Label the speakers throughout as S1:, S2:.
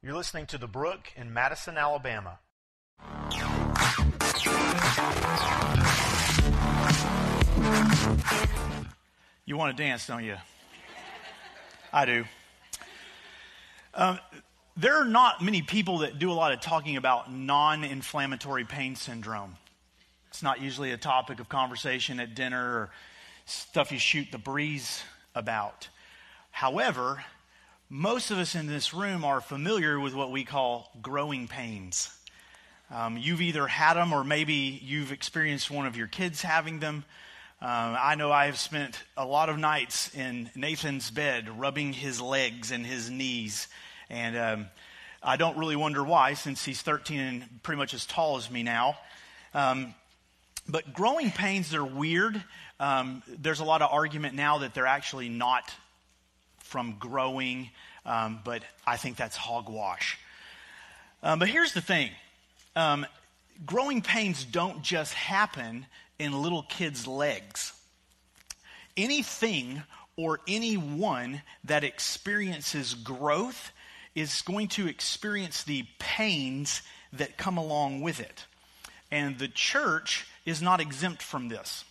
S1: You're listening to The Brook in Madison, Alabama.
S2: You want to dance, don't you? I do. Um, there are not many people that do a lot of talking about non inflammatory pain syndrome. It's not usually a topic of conversation at dinner or stuff you shoot the breeze about. However, most of us in this room are familiar with what we call growing pains. Um, you've either had them or maybe you've experienced one of your kids having them. Um, I know I have spent a lot of nights in Nathan's bed rubbing his legs and his knees. And um, I don't really wonder why, since he's 13 and pretty much as tall as me now. Um, but growing pains, they're weird. Um, there's a lot of argument now that they're actually not from growing, um, but I think that's hogwash. Um, but here's the thing um, growing pains don't just happen in little kids' legs. Anything or anyone that experiences growth is going to experience the pains that come along with it. And the church is not exempt from this.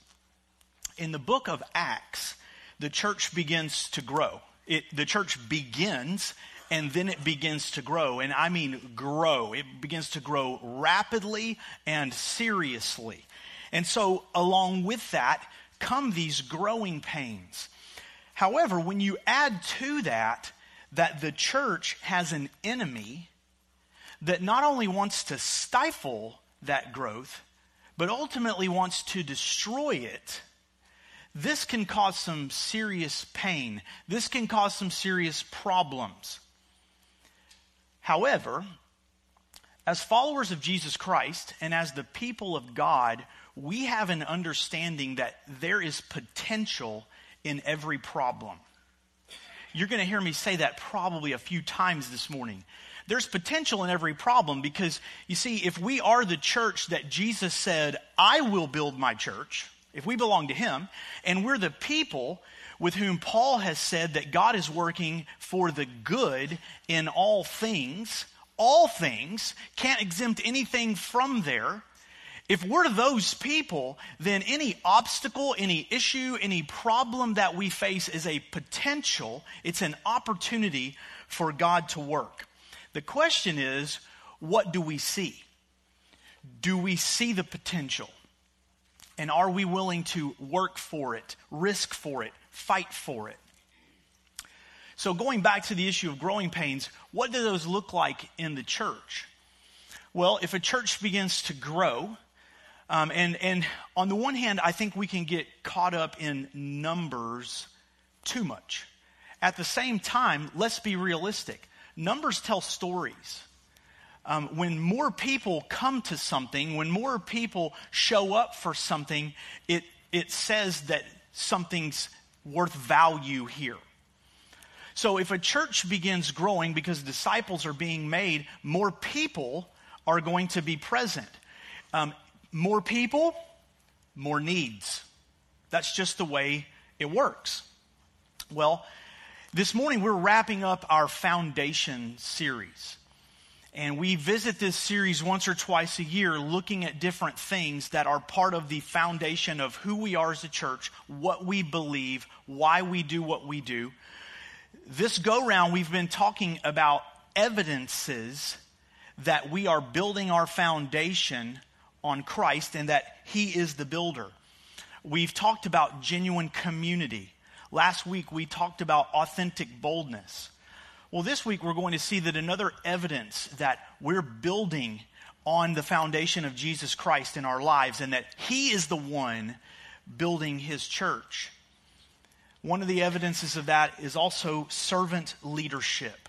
S2: In the book of Acts, the church begins to grow. It, the church begins and then it begins to grow. And I mean grow. It begins to grow rapidly and seriously. And so, along with that, come these growing pains. However, when you add to that, that the church has an enemy that not only wants to stifle that growth, but ultimately wants to destroy it, this can cause some serious pain. This can cause some serious problems. However, as followers of Jesus Christ and as the people of God, we have an understanding that there is potential in every problem. You're going to hear me say that probably a few times this morning. There's potential in every problem because, you see, if we are the church that Jesus said, I will build my church, if we belong to Him, and we're the people with whom Paul has said that God is working for the good in all things, all things, can't exempt anything from there. If we're those people, then any obstacle, any issue, any problem that we face is a potential, it's an opportunity for God to work. The question is, what do we see? Do we see the potential? And are we willing to work for it, risk for it, fight for it? So, going back to the issue of growing pains, what do those look like in the church? Well, if a church begins to grow, um, and, and on the one hand, I think we can get caught up in numbers too much. At the same time, let's be realistic. Numbers tell stories. Um, when more people come to something, when more people show up for something, it, it says that something's worth value here. So if a church begins growing because disciples are being made, more people are going to be present. Um, more people, more needs. That's just the way it works. Well, this morning, we're wrapping up our foundation series. And we visit this series once or twice a year looking at different things that are part of the foundation of who we are as a church, what we believe, why we do what we do. This go round, we've been talking about evidences that we are building our foundation on Christ and that He is the builder. We've talked about genuine community. Last week we talked about authentic boldness. Well, this week we're going to see that another evidence that we're building on the foundation of Jesus Christ in our lives and that He is the one building His church. One of the evidences of that is also servant leadership.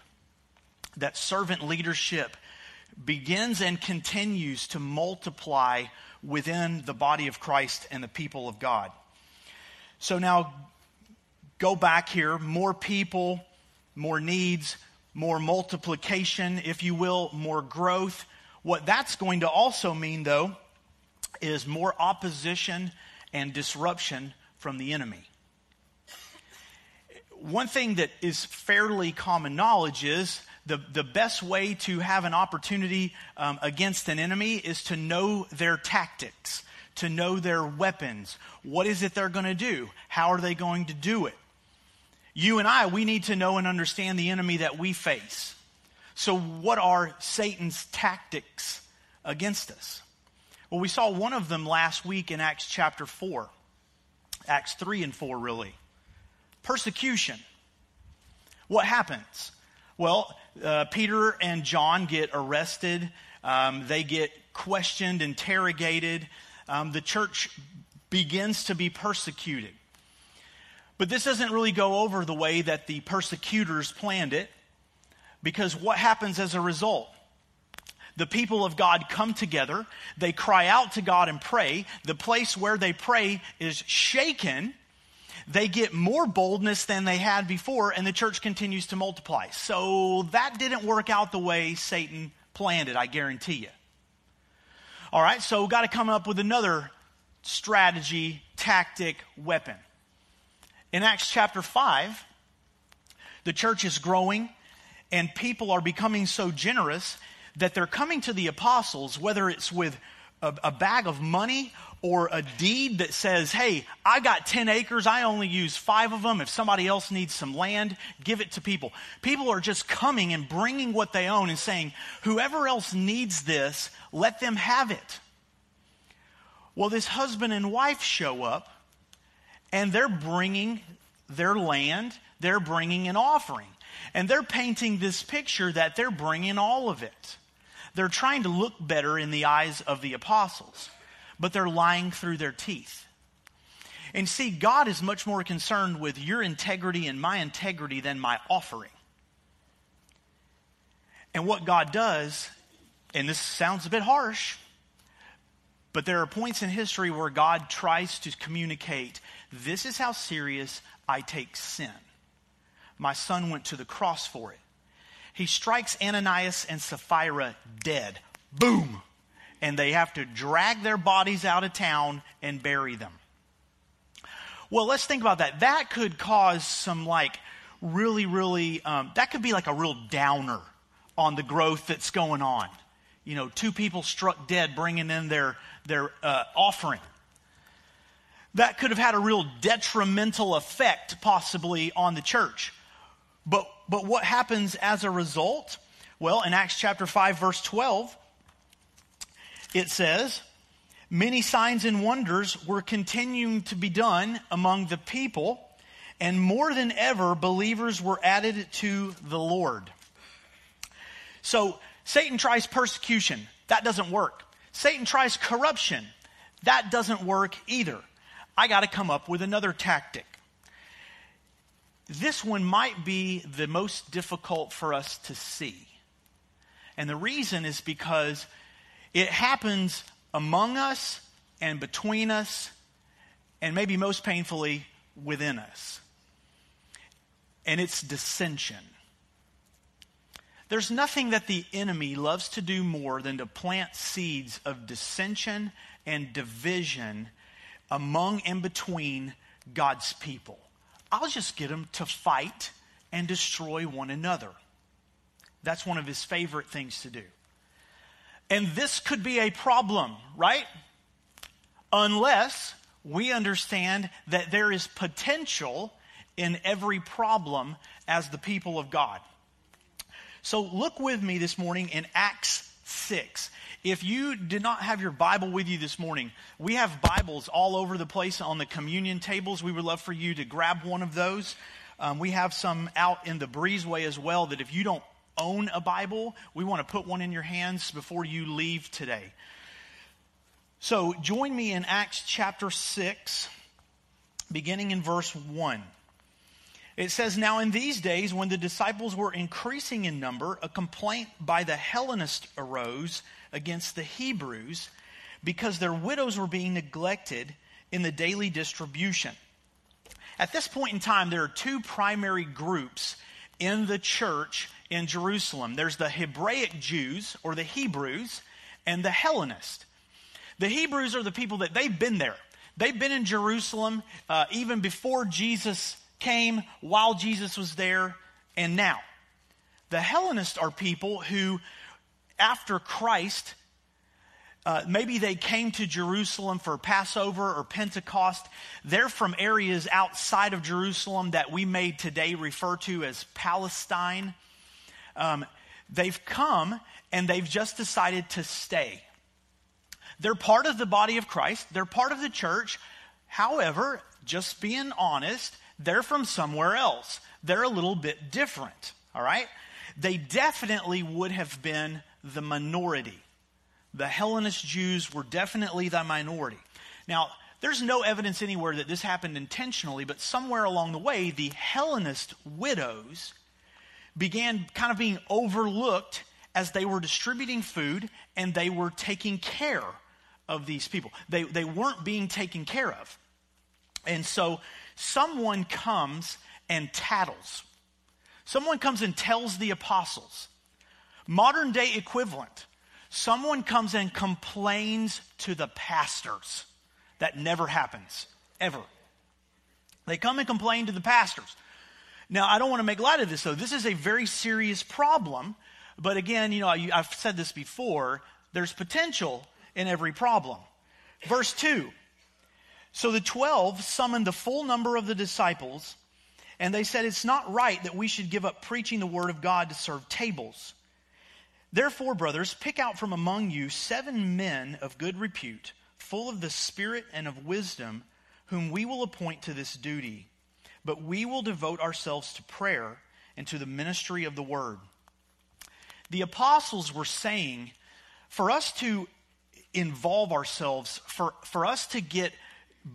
S2: That servant leadership begins and continues to multiply within the body of Christ and the people of God. So now go back here, more people, more needs, more multiplication, if you will, more growth. What that's going to also mean, though, is more opposition and disruption from the enemy. One thing that is fairly common knowledge is the, the best way to have an opportunity um, against an enemy is to know their tactics, to know their weapons. What is it they're going to do? How are they going to do it? You and I, we need to know and understand the enemy that we face. So, what are Satan's tactics against us? Well, we saw one of them last week in Acts chapter 4, Acts 3 and 4, really. Persecution. What happens? Well, uh, Peter and John get arrested, um, they get questioned, interrogated. Um, the church begins to be persecuted. But this doesn't really go over the way that the persecutors planned it, because what happens as a result? The people of God come together, they cry out to God and pray. The place where they pray is shaken. They get more boldness than they had before, and the church continues to multiply. So that didn't work out the way Satan planned it, I guarantee you. All right, so we've got to come up with another strategy, tactic, weapon. In Acts chapter 5, the church is growing and people are becoming so generous that they're coming to the apostles, whether it's with a, a, bag of money or a deed that says, hey, I got 10 acres, I only use five of them. If somebody else needs some land, give it to people. People are just coming and bringing what they own and saying, whoever else needs this, let them have it. Well, this husband and wife show up and they're bringing their land, they're bringing an offering. And they're painting this picture that they're bringing all of it. They're trying to look better in the eyes of the apostles, but they're lying through their teeth. And see, God is much more concerned with your integrity and my integrity than my offering. And what God does, and this sounds a bit harsh, but there are points in history where God tries to communicate this is how serious I take sin. My son went to the cross for it. He strikes Ananias and Sapphira dead. Boom! And they have to drag their bodies out of town and bury them. Well, let's think about that. That could cause some, like, really, really, um, that could be like a real downer on the growth that's going on. You know, two people struck dead bringing in their, their uh, offering that could have had a real detrimental effect possibly on the church. But, but what happens as a result? Well, in Acts chapter 5, verse 12, it says, Many signs and wonders were continuing to be done among the people, and more than ever, believers were added to the Lord. So, Satan tries persecution. That doesn't work. Satan tries corruption. That doesn't work either. I got to come up with another tactic. This one might be the most difficult for us to see. And the reason is because it happens among us and between us, and maybe most painfully, within us. And it's dissension. There's nothing that the enemy loves to do more than to plant seeds of dissension and division among and between God's people. I'll just get them to fight and destroy one another. That's one of his favorite things to do. And this could be a problem, right? Unless we understand that there is potential in every problem as the people of God. So look with me this morning in Acts 6. If you did not have your Bible with you this morning, we have Bibles all over the place on the communion tables. We would love for you to grab one of those. Um, we have some out in the breezeway as well that if you don't own a Bible, we want to put one in your hands before you leave today. So join me in Acts chapter 6, beginning in verse 1. It says, Now in these days, when the disciples were increasing in number, a complaint by the Hellenists arose against the Hebrews because their widows were being neglected in the daily distribution. At this point in time, there are two primary groups in the church in Jerusalem there's the Hebraic Jews, or the Hebrews, and the Hellenists. The Hebrews are the people that they've been there. They've been in Jerusalem uh, even before Jesus came, while Jesus was there, and now. The Hellenists are people who, after Christ, uh, maybe they came to Jerusalem for Passover or Pentecost. They're from areas outside of Jerusalem that we may today refer to as Palestine. Um, they've come and they've just decided to stay. They're part of the body of Christ, they're part of the church. However, just being honest, they're from somewhere else. They're a little bit different, all right? They definitely would have been the minority. The Hellenist Jews were definitely the minority. Now, there's no evidence anywhere that this happened intentionally, but somewhere along the way, the Hellenist widows began kind of being overlooked as they were distributing food and they were taking care of these people. They, they weren't being taken care of. And so someone comes and tattles. Someone comes and tells the apostles. Modern day equivalent. Someone comes and complains to the pastors. That never happens, ever. They come and complain to the pastors. Now, I don't want to make light of this, though. This is a very serious problem. But again, you know, I've said this before there's potential in every problem. Verse 2 So the twelve summoned the full number of the disciples, and they said, It's not right that we should give up preaching the word of God to serve tables. Therefore, brothers, pick out from among you seven men of good repute, full of the Spirit and of wisdom, whom we will appoint to this duty. But we will devote ourselves to prayer and to the ministry of the word. The apostles were saying, for us to involve ourselves, for, for us to get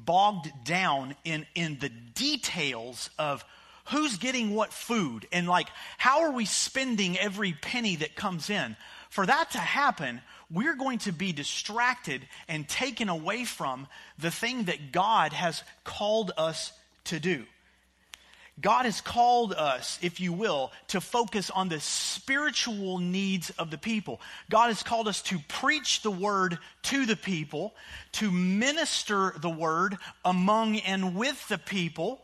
S2: bogged down in, in the details of who's getting what food and like how are we spending every penny that comes in. For that to happen we're going to be distracted and taken away from the thing that god has called us to do God has called us, if you will, to focus on the spiritual needs of the people. God has called us to preach the word to the people, to minister the word among and with the people,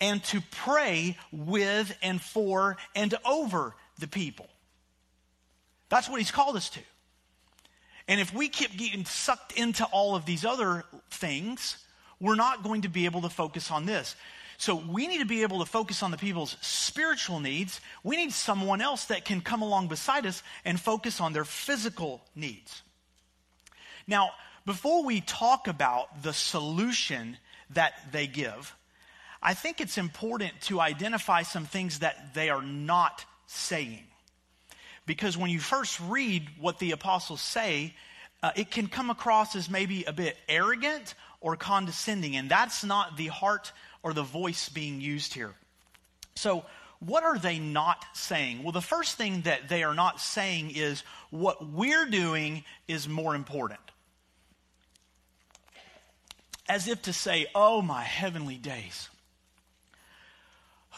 S2: and to pray with and for and over the people. That's what he's called us to. And if we keep getting sucked into all of these other things, we're not going to be able to focus on this. So we need to be able to focus on the people's spiritual needs. We need someone else that can come along beside us and focus on their physical needs. Now, before we talk about the solution that they give, I think it's important to identify some things that they are not saying. Because when you first read what the apostles say, uh, it can come across as maybe a bit arrogant or condescending, and that's not the heart or the voice being used here. So, what are they not saying? Well, the first thing that they are not saying is what we're doing is more important. As if to say, oh, my heavenly days.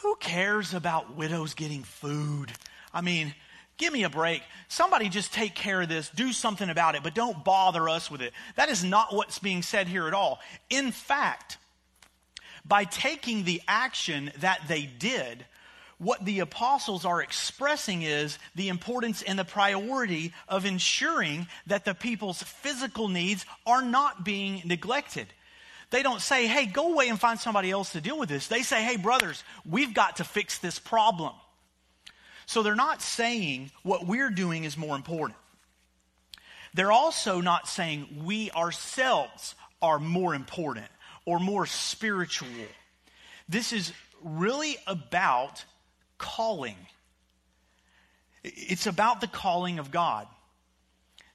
S2: Who cares about widows getting food? I mean, give me a break. Somebody just take care of this, do something about it, but don't bother us with it. That is not what's being said here at all. In fact, by taking the action that they did, what the apostles are expressing is the importance and the priority of ensuring that the people's physical needs are not being neglected. They don't say, hey, go away and find somebody else to deal with this. They say, hey, brothers, we've got to fix this problem. So they're not saying what we're doing is more important. They're also not saying we ourselves are more important or more spiritual. This is really about calling. It's about the calling of God.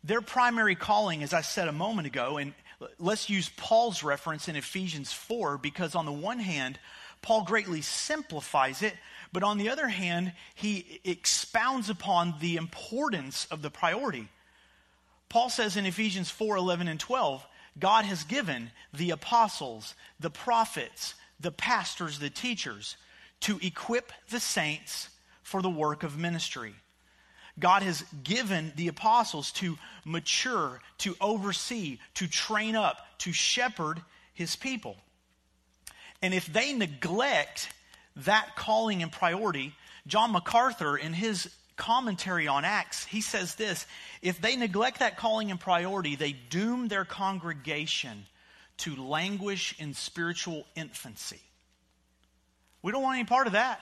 S2: Their primary calling, as I said a moment ago, and let's use Paul's reference in Ephesians 4, because on the one hand, Paul greatly simplifies it, but on the other hand, he expounds upon the importance of the priority. Paul says in Ephesians 4 11 and 12, God has given the apostles, the prophets, the pastors, the teachers to equip the saints for the work of ministry. God has given the apostles to mature, to oversee, to train up, to shepherd his people. And if they neglect that calling and priority, John MacArthur, in his commentary on Acts, he says this if they neglect that calling and priority, they doom their congregation to languish in spiritual infancy. We don't want any part of that.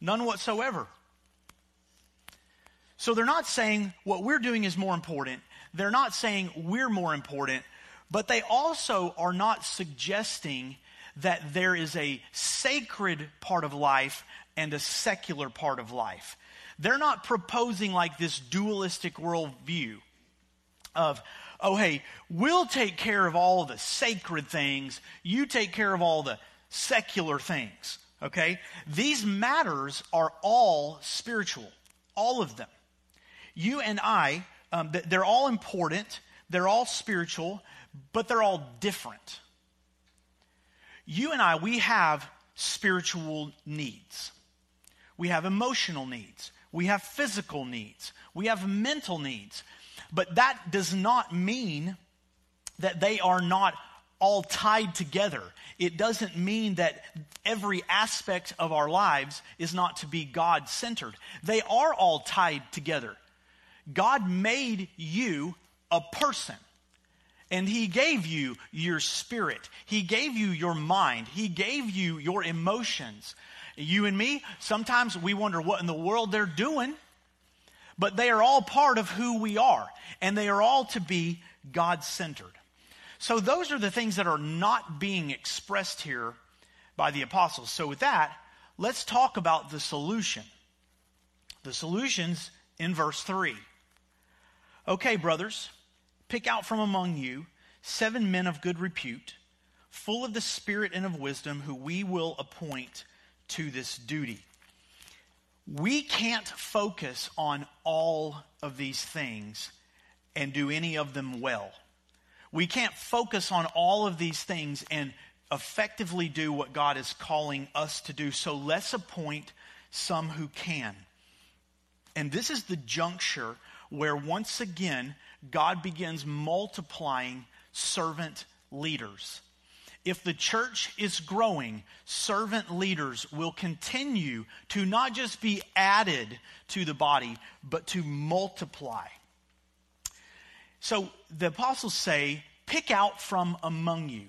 S2: None whatsoever. So they're not saying what we're doing is more important. They're not saying we're more important, but they also are not suggesting that there is a sacred part of life and a secular part of life. They're not proposing like this dualistic worldview of, oh, hey, we'll take care of all the sacred things, you take care of all the secular things. Okay? These matters are all spiritual, all of them. You and I, um, they're all important, they're all spiritual, but they're all different. You and I, we have spiritual needs. We have emotional needs. We have physical needs. We have mental needs. But that does not mean that they are not all tied together. It doesn't mean that every aspect of our lives is not to be God centered. They are all tied together. God made you a person. And He gave you your spirit. He gave you your mind. He gave you your emotions. You and me, sometimes we wonder what in the world they're doing, but they are all part of who we are, and they are all to be God centered. So those are the things that are not being expressed here by the apostles. So with that, let's talk about the solution. The solution's in verse 3. Okay, brothers, pick out from among you seven men of good repute, full of the Spirit and of wisdom, who we will appoint to this duty. We can't focus on all of these things and do any of them well. We can't focus on all of these things and effectively do what God is calling us to do. So let's appoint some who can. And this is the juncture where once again God begins multiplying servant leaders. If the church is growing, servant leaders will continue to not just be added to the body, but to multiply. So the apostles say, pick out from among you.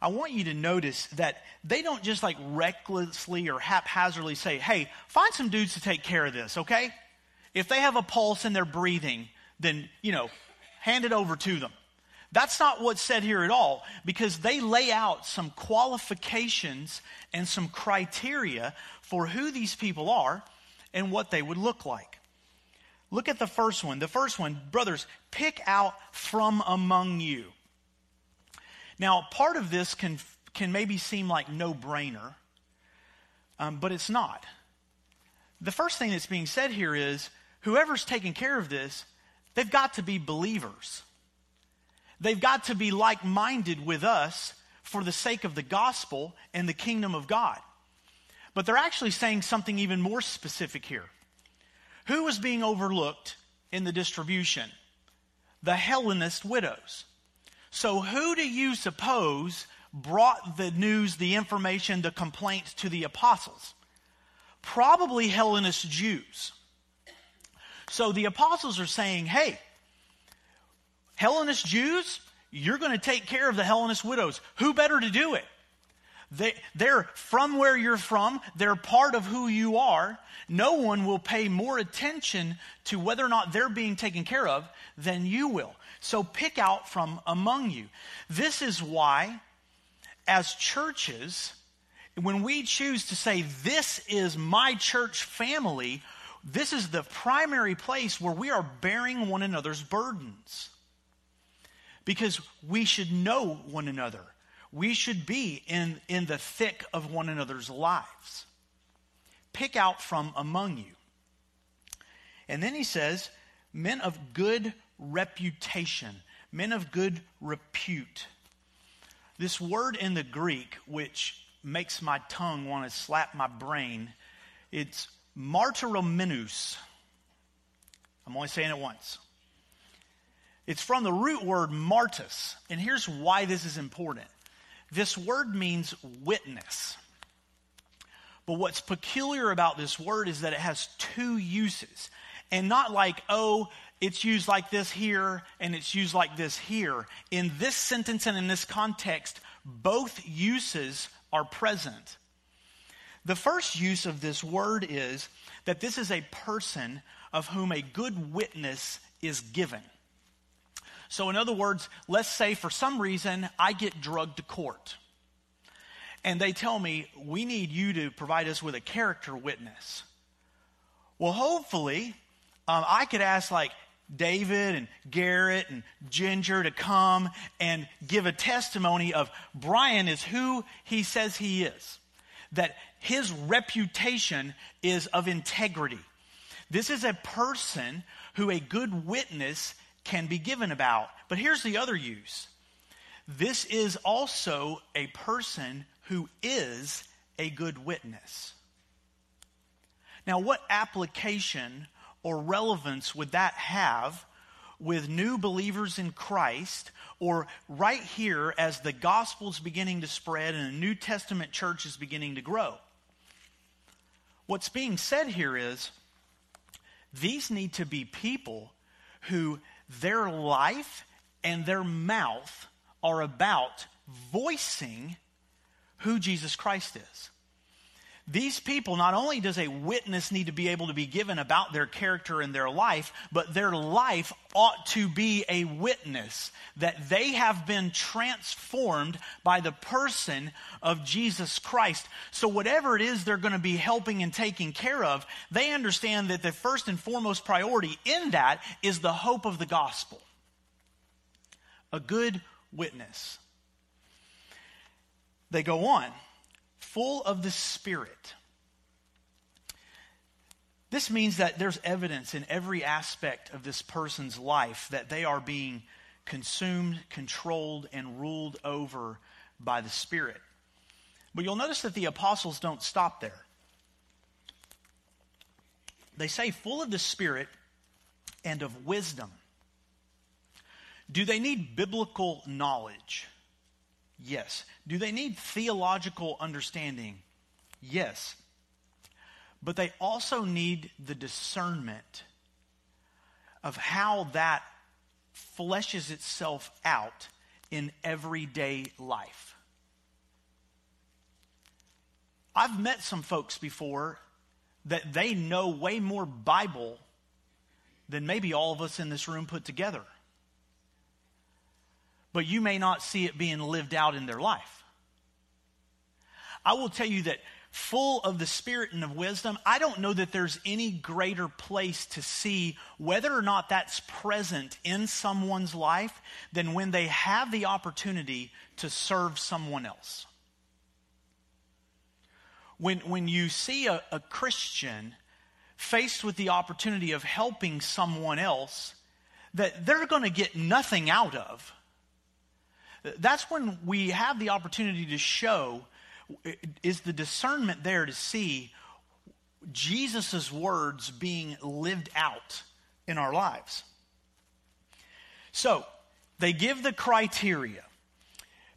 S2: I want you to notice that they don't just like recklessly or haphazardly say, hey, find some dudes to take care of this, okay? If they have a pulse and they're breathing, then, you know, hand it over to them. That's not what's said here at all because they lay out some qualifications and some criteria for who these people are and what they would look like. Look at the first one. The first one, brothers, pick out from among you. Now, part of this can, can maybe seem like no brainer, um, but it's not. The first thing that's being said here is whoever's taking care of this, they've got to be believers. They've got to be like minded with us for the sake of the gospel and the kingdom of God. But they're actually saying something even more specific here. Who was being overlooked in the distribution? The Hellenist widows. So, who do you suppose brought the news, the information, the complaint to the apostles? Probably Hellenist Jews. So, the apostles are saying, hey, Hellenist Jews, you're going to take care of the Hellenist widows. Who better to do it? They, they're from where you're from. They're part of who you are. No one will pay more attention to whether or not they're being taken care of than you will. So pick out from among you. This is why, as churches, when we choose to say, This is my church family, this is the primary place where we are bearing one another's burdens. Because we should know one another we should be in, in the thick of one another's lives. Pick out from among you. And then he says, men of good reputation, men of good repute. This word in the Greek, which makes my tongue want to slap my brain, it's martyromenus. I'm only saying it once. It's from the root word martus. And here's why this is important this word means witness. But what's peculiar about this word is that it has two uses. And not like, oh, it's used like this here and it's used like this here. In this sentence and in this context, both uses are present. The first use of this word is that this is a person of whom a good witness is given. So, in other words, let's say for some reason I get drugged to court. And they tell me, we need you to provide us with a character witness. Well, hopefully, um, I could ask, like, David and Garrett and Ginger to come and give a testimony of Brian is who he says he is. That his reputation is of integrity. This is a person who a good witness can be given about. But here's the other use this is also a person who is a good witness. Now, what application or relevance would that have with new believers in Christ or right here as the gospel is beginning to spread and a New Testament church is beginning to grow? What's being said here is these need to be people who their life and their mouth are about voicing who Jesus Christ is. These people, not only does a witness need to be able to be given about their character and their life, but their life ought to be a witness that they have been transformed by the person of Jesus Christ. So, whatever it is they're going to be helping and taking care of, they understand that the first and foremost priority in that is the hope of the gospel. A good witness. They go on full of the Spirit. This means that there's evidence in every aspect of this person's life that they are being consumed, controlled, and ruled over by the Spirit. But you'll notice that the apostles don't stop there. They say, full of the Spirit and of wisdom. Do they need biblical knowledge? Yes. Do they need theological understanding? Yes. But they also need the discernment of how that fleshes itself out in everyday life. I've met some folks before that they know way more Bible than maybe all of us in this room put together but you may not see it being lived out in their life. I will tell you that full of the spirit and of wisdom, I don't know that there's any greater place to see whether or not that's present in someone's life than when they have the opportunity to serve someone else. When, when you see a, a Christian faced with the opportunity of helping someone else that they're going to get nothing out of, that's when we have the opportunity to show is the discernment there to see Jesus' words being lived out in our lives. So, they give the criteria.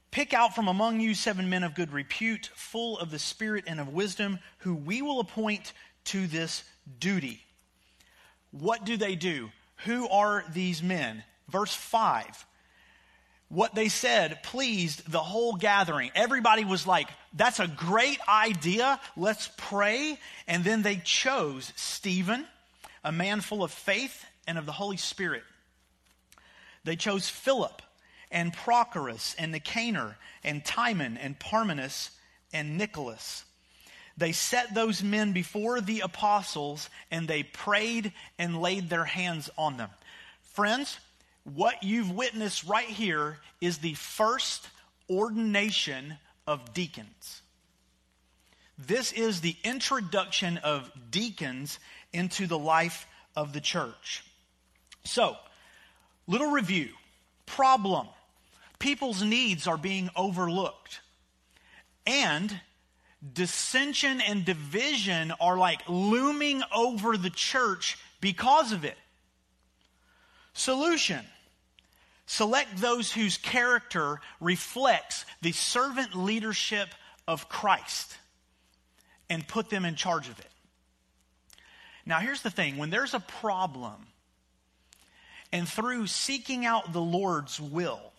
S2: Pick out from among you seven men of good repute, full of the Spirit and of wisdom, who we will appoint to this duty. What do they do? Who are these men? Verse 5 what they said pleased the whole gathering. Everybody was like, that's a great idea. Let's pray. And then they chose Stephen, a man full of faith and of the Holy Spirit. They chose Philip and Prochorus and Nicanor and Timon and Parmenas and Nicholas. They set those men before the apostles and they prayed and laid their hands on them. Friends, what you've witnessed right here is the first ordination of deacons. This is the introduction of deacons into the life of the church. So, little review. Problem people's needs are being overlooked. And dissension and division are like looming over the church because of it. Solution Select those whose character reflects the servant leadership of Christ. and put them in charge of it. Now, here's the thing when there's a problem, and through seeking out the Lord's will,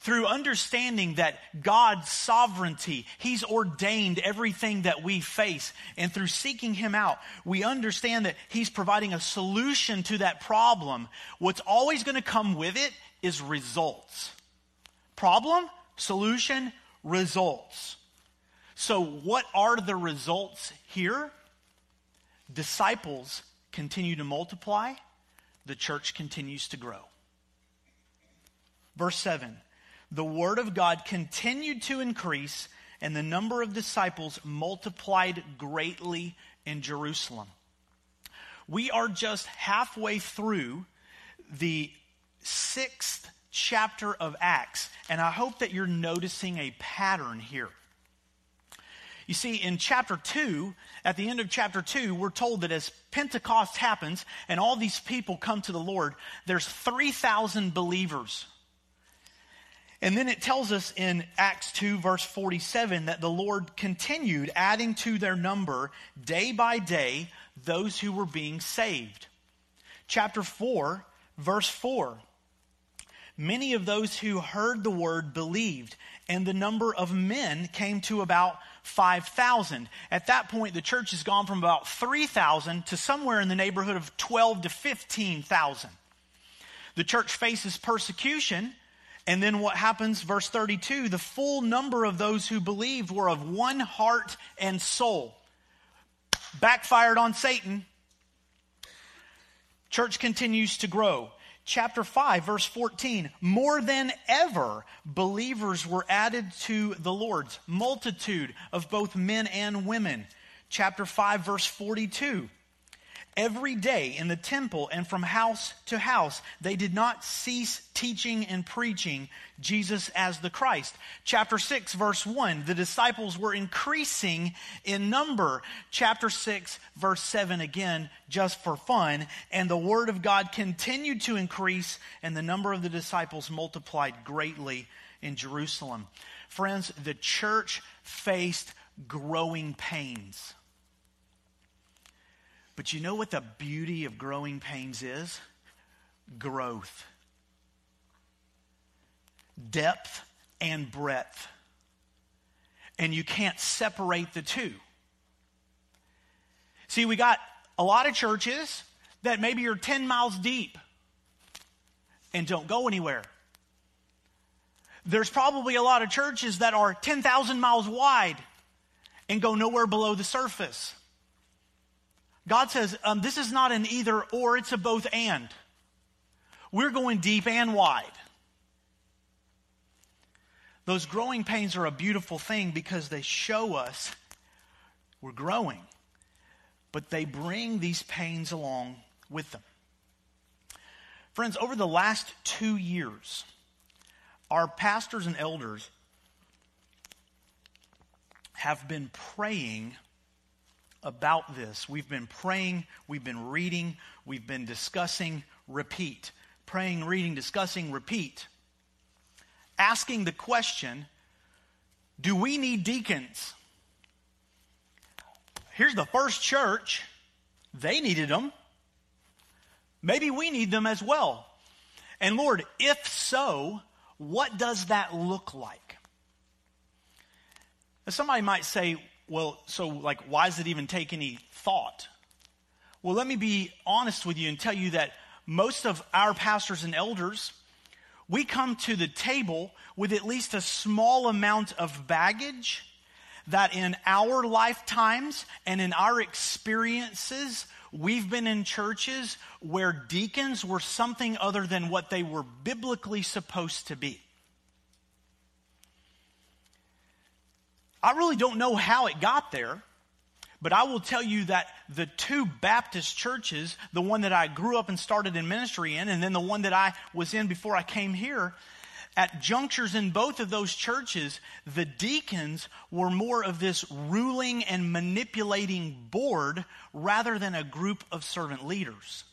S2: through understanding that God's sovereignty, He's ordained everything that we face. And through seeking Him out, we understand that He's providing a solution to that problem. What's always going to come with it is results. Problem, solution, results. So, what are the results here? Disciples continue to multiply, the church continues to grow. Verse 7 The word of God continued to increase, and the number of disciples multiplied greatly in Jerusalem. We are just halfway through the sixth chapter of Acts, and I hope that you're noticing a pattern here. You see, in chapter 2, at the end of chapter 2, we're told that as Pentecost happens and all these people come to the Lord, there's 3,000 believers. And then it tells us in Acts 2, verse 47, that the Lord continued adding to their number day by day those who were being saved. Chapter 4, verse 4 Many of those who heard the word believed, and the number of men came to about 5,000. At that point, the church has gone from about 3,000 to somewhere in the neighborhood of 12 to 15,000. The church faces persecution, and then what happens, verse 32 the full number of those who believed were of one heart and soul. Backfired on Satan. Church continues to grow chapter 5, verse 14. More than ever, believers were added to the Lord's multitude of both men and women. Chapter 5, verse 42. Every day in the temple and from house to house, they did not cease teaching and preaching Jesus as the Christ. Chapter 6, verse 1, the disciples were increasing in number. Chapter 6, verse 7, again, just for fun. And the word of God continued to increase, and the number of the disciples multiplied greatly in Jerusalem. Friends, the church faced growing pains. But you know what the beauty of growing pains is? Growth, depth, and breadth. And you can't separate the two. See, we got a lot of churches that maybe are 10 miles deep and don't go anywhere. There's probably a lot of churches that are 10,000 miles wide and go nowhere below the surface. God says, um, this is not an either or, it's a both and. We're going deep and wide. Those growing pains are a beautiful thing because they show us we're growing, but they bring these pains along with them. Friends, over the last two years, our pastors and elders have been praying about this. We've been praying, we've been reading, we've been discussing, repeat. Praying, reading, discussing, repeat. Asking the question do we need deacons? Here's the first church, they needed them. Maybe we need them as well. And Lord, if so, what does that look like? Somebody might say, well, so like, why does it even take any thought? Well, let me be honest with you and tell you that most of our pastors and elders, we come to the table with at least a small amount of baggage that in our lifetimes and in our experiences, we've been in churches where deacons were something other than what they were biblically supposed to be. I really don't know how it got there, but I will tell you that the two Baptist churches, the one that I grew up and started in ministry in, and then the one that I was in before I came here, at junctures in both of those churches, the deacons were more of this ruling and manipulating board rather than a group of servant leaders.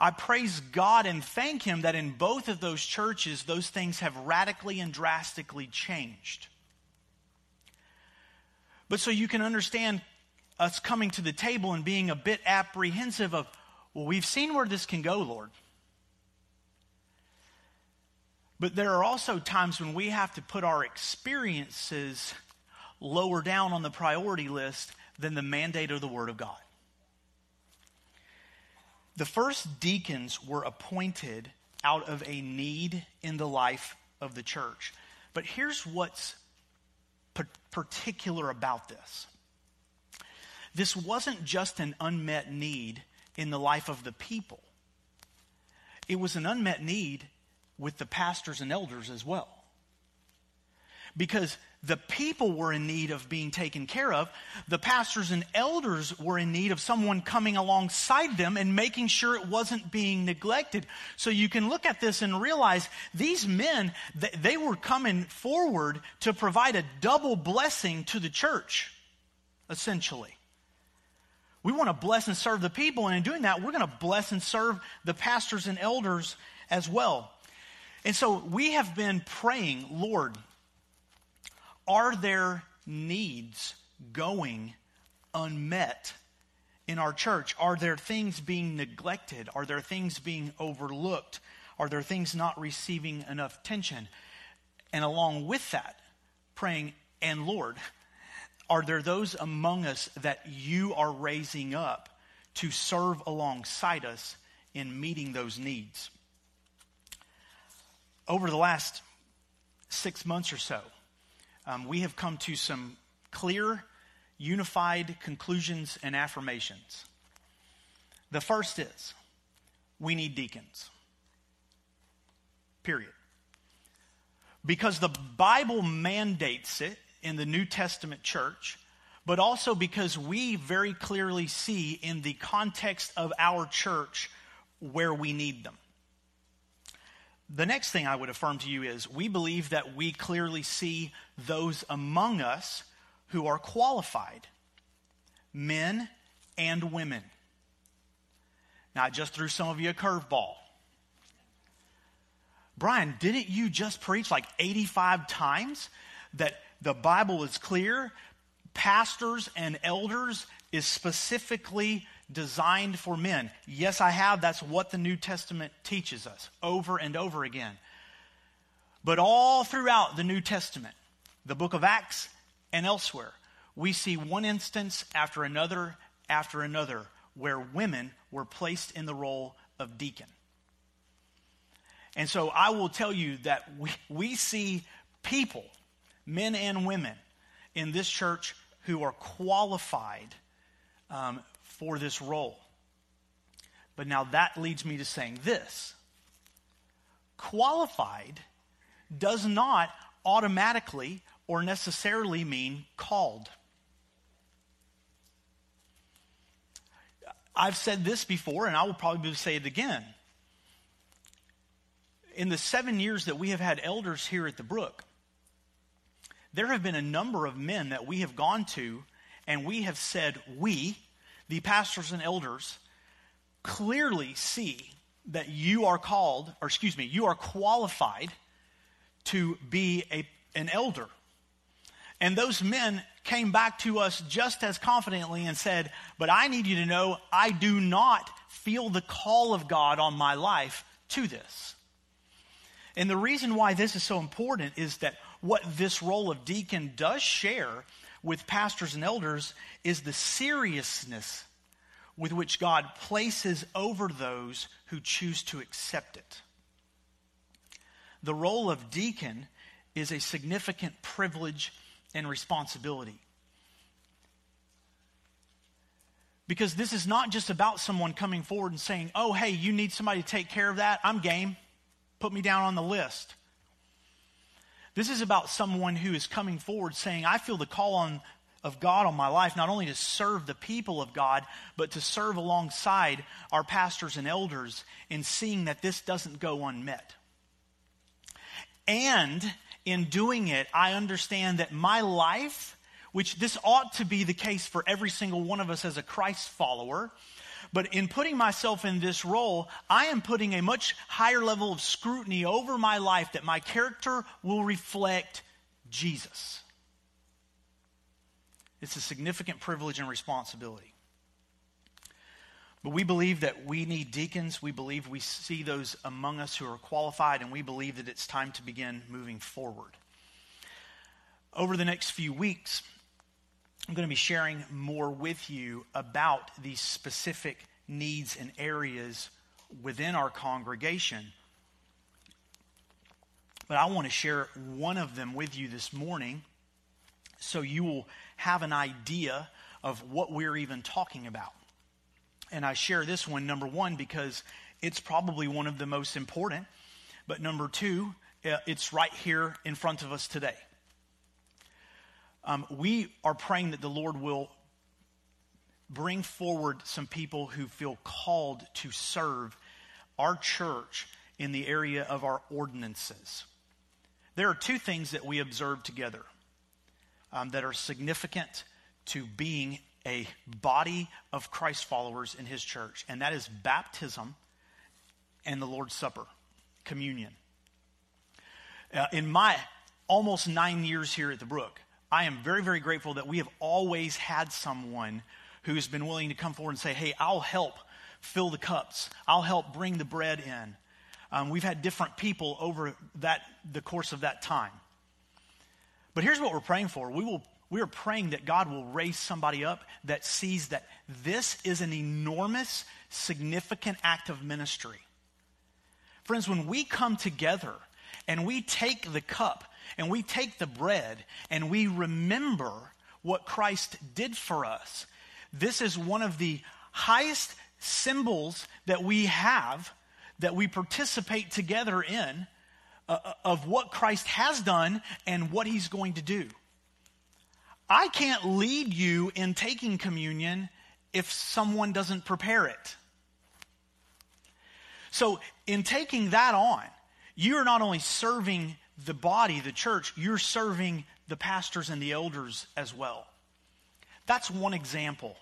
S2: I praise God and thank Him that in both of those churches, those things have radically and drastically changed. But so you can understand us coming to the table and being a bit apprehensive of, well, we've seen where this can go, Lord. But there are also times when we have to put our experiences lower down on the priority list than the mandate of the Word of God. The first deacons were appointed out of a need in the life of the church. But here's what's particular about this this wasn't just an unmet need in the life of the people, it was an unmet need with the pastors and elders as well. Because the people were in need of being taken care of. The pastors and elders were in need of someone coming alongside them and making sure it wasn't being neglected. So you can look at this and realize these men, they were coming forward to provide a double blessing to the church, essentially. We want to bless and serve the people, and in doing that, we're going to bless and serve the pastors and elders as well. And so we have been praying, Lord, are there needs going unmet in our church? Are there things being neglected? Are there things being overlooked? Are there things not receiving enough attention? And along with that, praying, and Lord, are there those among us that you are raising up to serve alongside us in meeting those needs? Over the last six months or so, um, we have come to some clear, unified conclusions and affirmations. The first is we need deacons. Period. Because the Bible mandates it in the New Testament church, but also because we very clearly see in the context of our church where we need them. The next thing I would affirm to you is we believe that we clearly see those among us who are qualified men and women. Now, I just threw some of you a curveball. Brian, didn't you just preach like 85 times that the Bible is clear? Pastors and elders is specifically designed for men. Yes, I have. That's what the New Testament teaches us over and over again. But all throughout the New Testament, the book of Acts and elsewhere, we see one instance after another after another where women were placed in the role of deacon. And so I will tell you that we, we see people, men and women, in this church who are qualified um, for this role. But now that leads me to saying this qualified does not automatically or necessarily mean called. I've said this before, and I will probably say it again. In the seven years that we have had elders here at the Brook, there have been a number of men that we have gone to and we have said, We, the pastors and elders clearly see that you are called, or excuse me, you are qualified to be a, an elder. And those men came back to us just as confidently and said, But I need you to know I do not feel the call of God on my life to this. And the reason why this is so important is that what this role of deacon does share with pastors and elders is the seriousness with which God places over those who choose to accept it. The role of deacon is a significant privilege and responsibility. Because this is not just about someone coming forward and saying, oh, hey, you need somebody to take care of that. I'm game. Put me down on the list. This is about someone who is coming forward saying, I feel the call on, of God on my life, not only to serve the people of God, but to serve alongside our pastors and elders in seeing that this doesn't go unmet. And in doing it, I understand that my life, which this ought to be the case for every single one of us as a Christ follower, but in putting myself in this role, I am putting a much higher level of scrutiny over my life that my character will reflect Jesus. It's a significant privilege and responsibility. But we believe that we need deacons. We believe we see those among us who are qualified, and we believe that it's time to begin moving forward. Over the next few weeks, I'm going to be sharing more with you about these specific needs and areas within our congregation. But I want to share one of them with you this morning so you will have an idea of what we're even talking about. And I share this one, number one, because it's probably one of the most important. But number two, uh, it's right here in front of us today. Um, we are praying that the Lord will bring forward some people who feel called to serve our church in the area of our ordinances. There are two things that we observe together um, that are significant to being a body of Christ followers in his church, and that is baptism and the Lord's Supper, communion. Uh, in my almost nine years here at the Brook, I am very, very grateful that we have always had someone who has been willing to come forward and say, Hey, I'll help fill the cups, I'll help bring the bread in. Um, we've had different people over that, the course of that time. But here's what we're praying for. We will we are praying that God will raise somebody up that sees that this is an enormous, significant act of ministry. Friends, when we come together and we take the cup and we take the bread and we remember what Christ did for us, this is one of the highest symbols that we have that we participate together in uh, uh of what Christ has done and what he's going to do. I can't lead you in taking communion if someone doesn't prepare it. So, in taking that on, you're not only serving the body, the church, you're serving the pastors and the elders as well. That's one example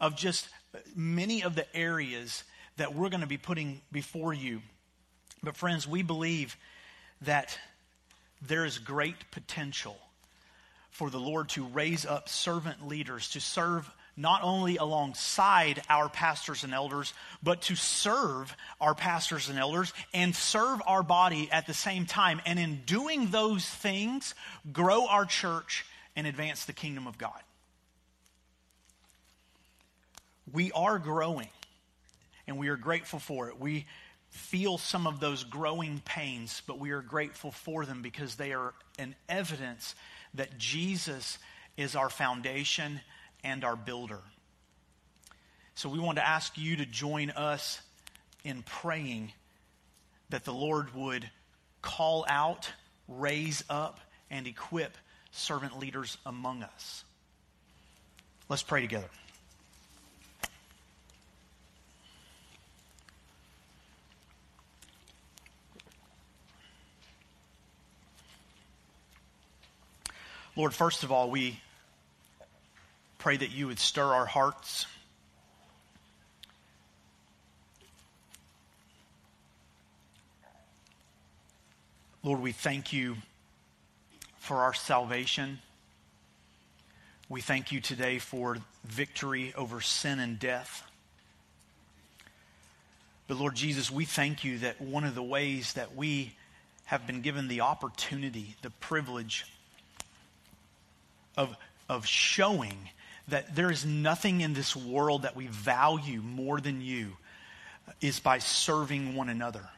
S2: of just many of the areas that we're going to be putting before you. But, friends, we believe that there is great potential for the Lord to raise up servant leaders to serve not only alongside our pastors and elders, but to serve our pastors and elders and serve our body at the same time. And in doing those things, grow our church and advance the kingdom of God. We are growing, and we are grateful for it. We feel some of those growing pains, but we are grateful for them because they are an evidence that Jesus is our foundation and our builder. So we want to ask you to join us in praying that the Lord would call out, raise up, and equip servant leaders among us. Let's pray together. Lord, first of all, we pray that you would stir our hearts. Lord, we thank you for our salvation. We thank you today for victory over sin and death. But Lord Jesus, we thank you that one of the ways that we have been given the opportunity, the privilege of, of showing that there is nothing in this world that we value more than you is by serving one another.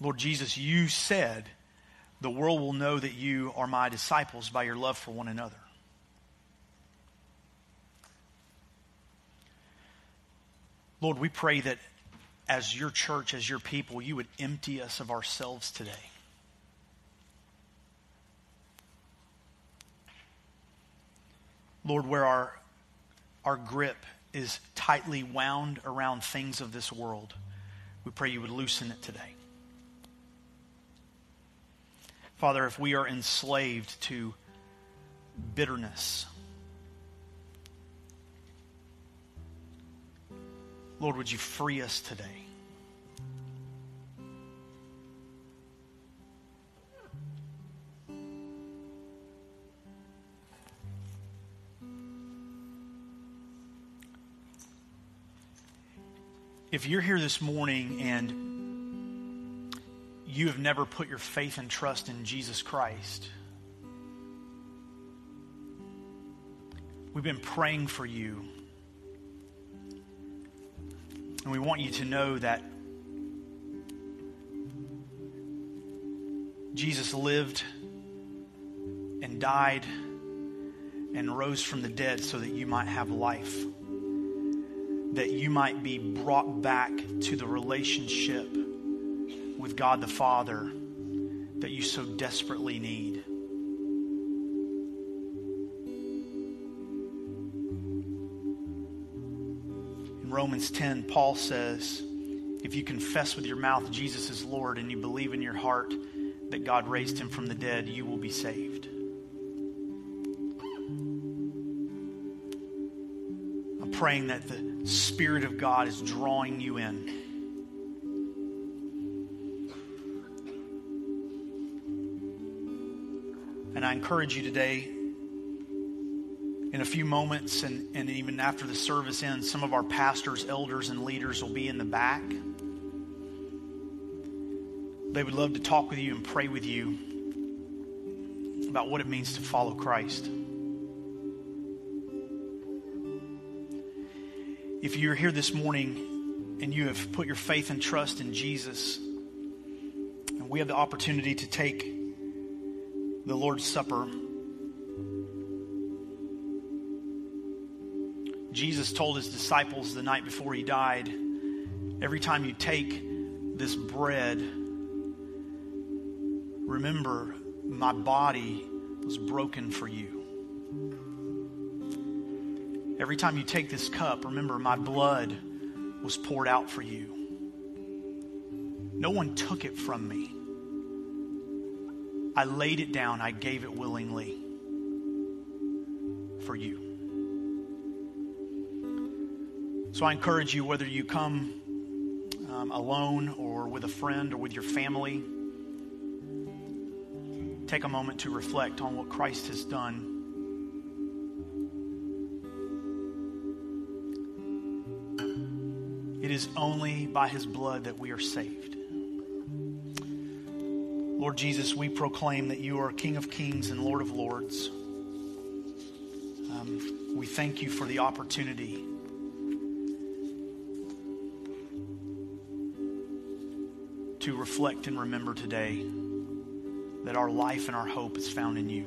S2: Lord Jesus, you said, the world will know that you are my disciples by your love for one another. Lord, we pray that as your church, as your people, you would empty us of ourselves today. Lord, where our, our grip is tightly wound around things of this world, we pray you would loosen it today. Father, if we are enslaved to bitterness, Lord, would you free us today? If you're here this morning and you have never put your faith and trust in Jesus Christ, we've been praying for you. And we want you to know that Jesus lived and died and rose from the dead so that you might have life, that you might be brought back to the relationship with God the Father that you so desperately need. In Romans 10, Paul says, if you confess with your mouth Jesus is Lord and you believe in your heart that God raised him from the dead, you will be saved. I'm praying that the Spirit of God is drawing you in. And I encourage you today, in a few moments and, and even after the service ends, some of our pastors, elders, and leaders will be in the back. They would love to talk with you and pray with you about what it means to follow Christ. If you're here this morning and you have put your faith and trust in Jesus, and we have the opportunity to take the Lord's Supper, Jesus told his disciples the night before he died every time you take this bread, remember my body was broken for you. Every time you take this cup, remember my blood was poured out for you. No one took it from me. I laid it down, I gave it willingly for you. So I encourage you, whether you come um, alone or with a friend or with your family, take a moment to reflect on what Christ has done. Only by his blood that we are saved. Lord Jesus, we proclaim that you are King of kings and Lord of lords. Um, we thank you for the opportunity. To reflect and remember today that our life and our hope is found in you.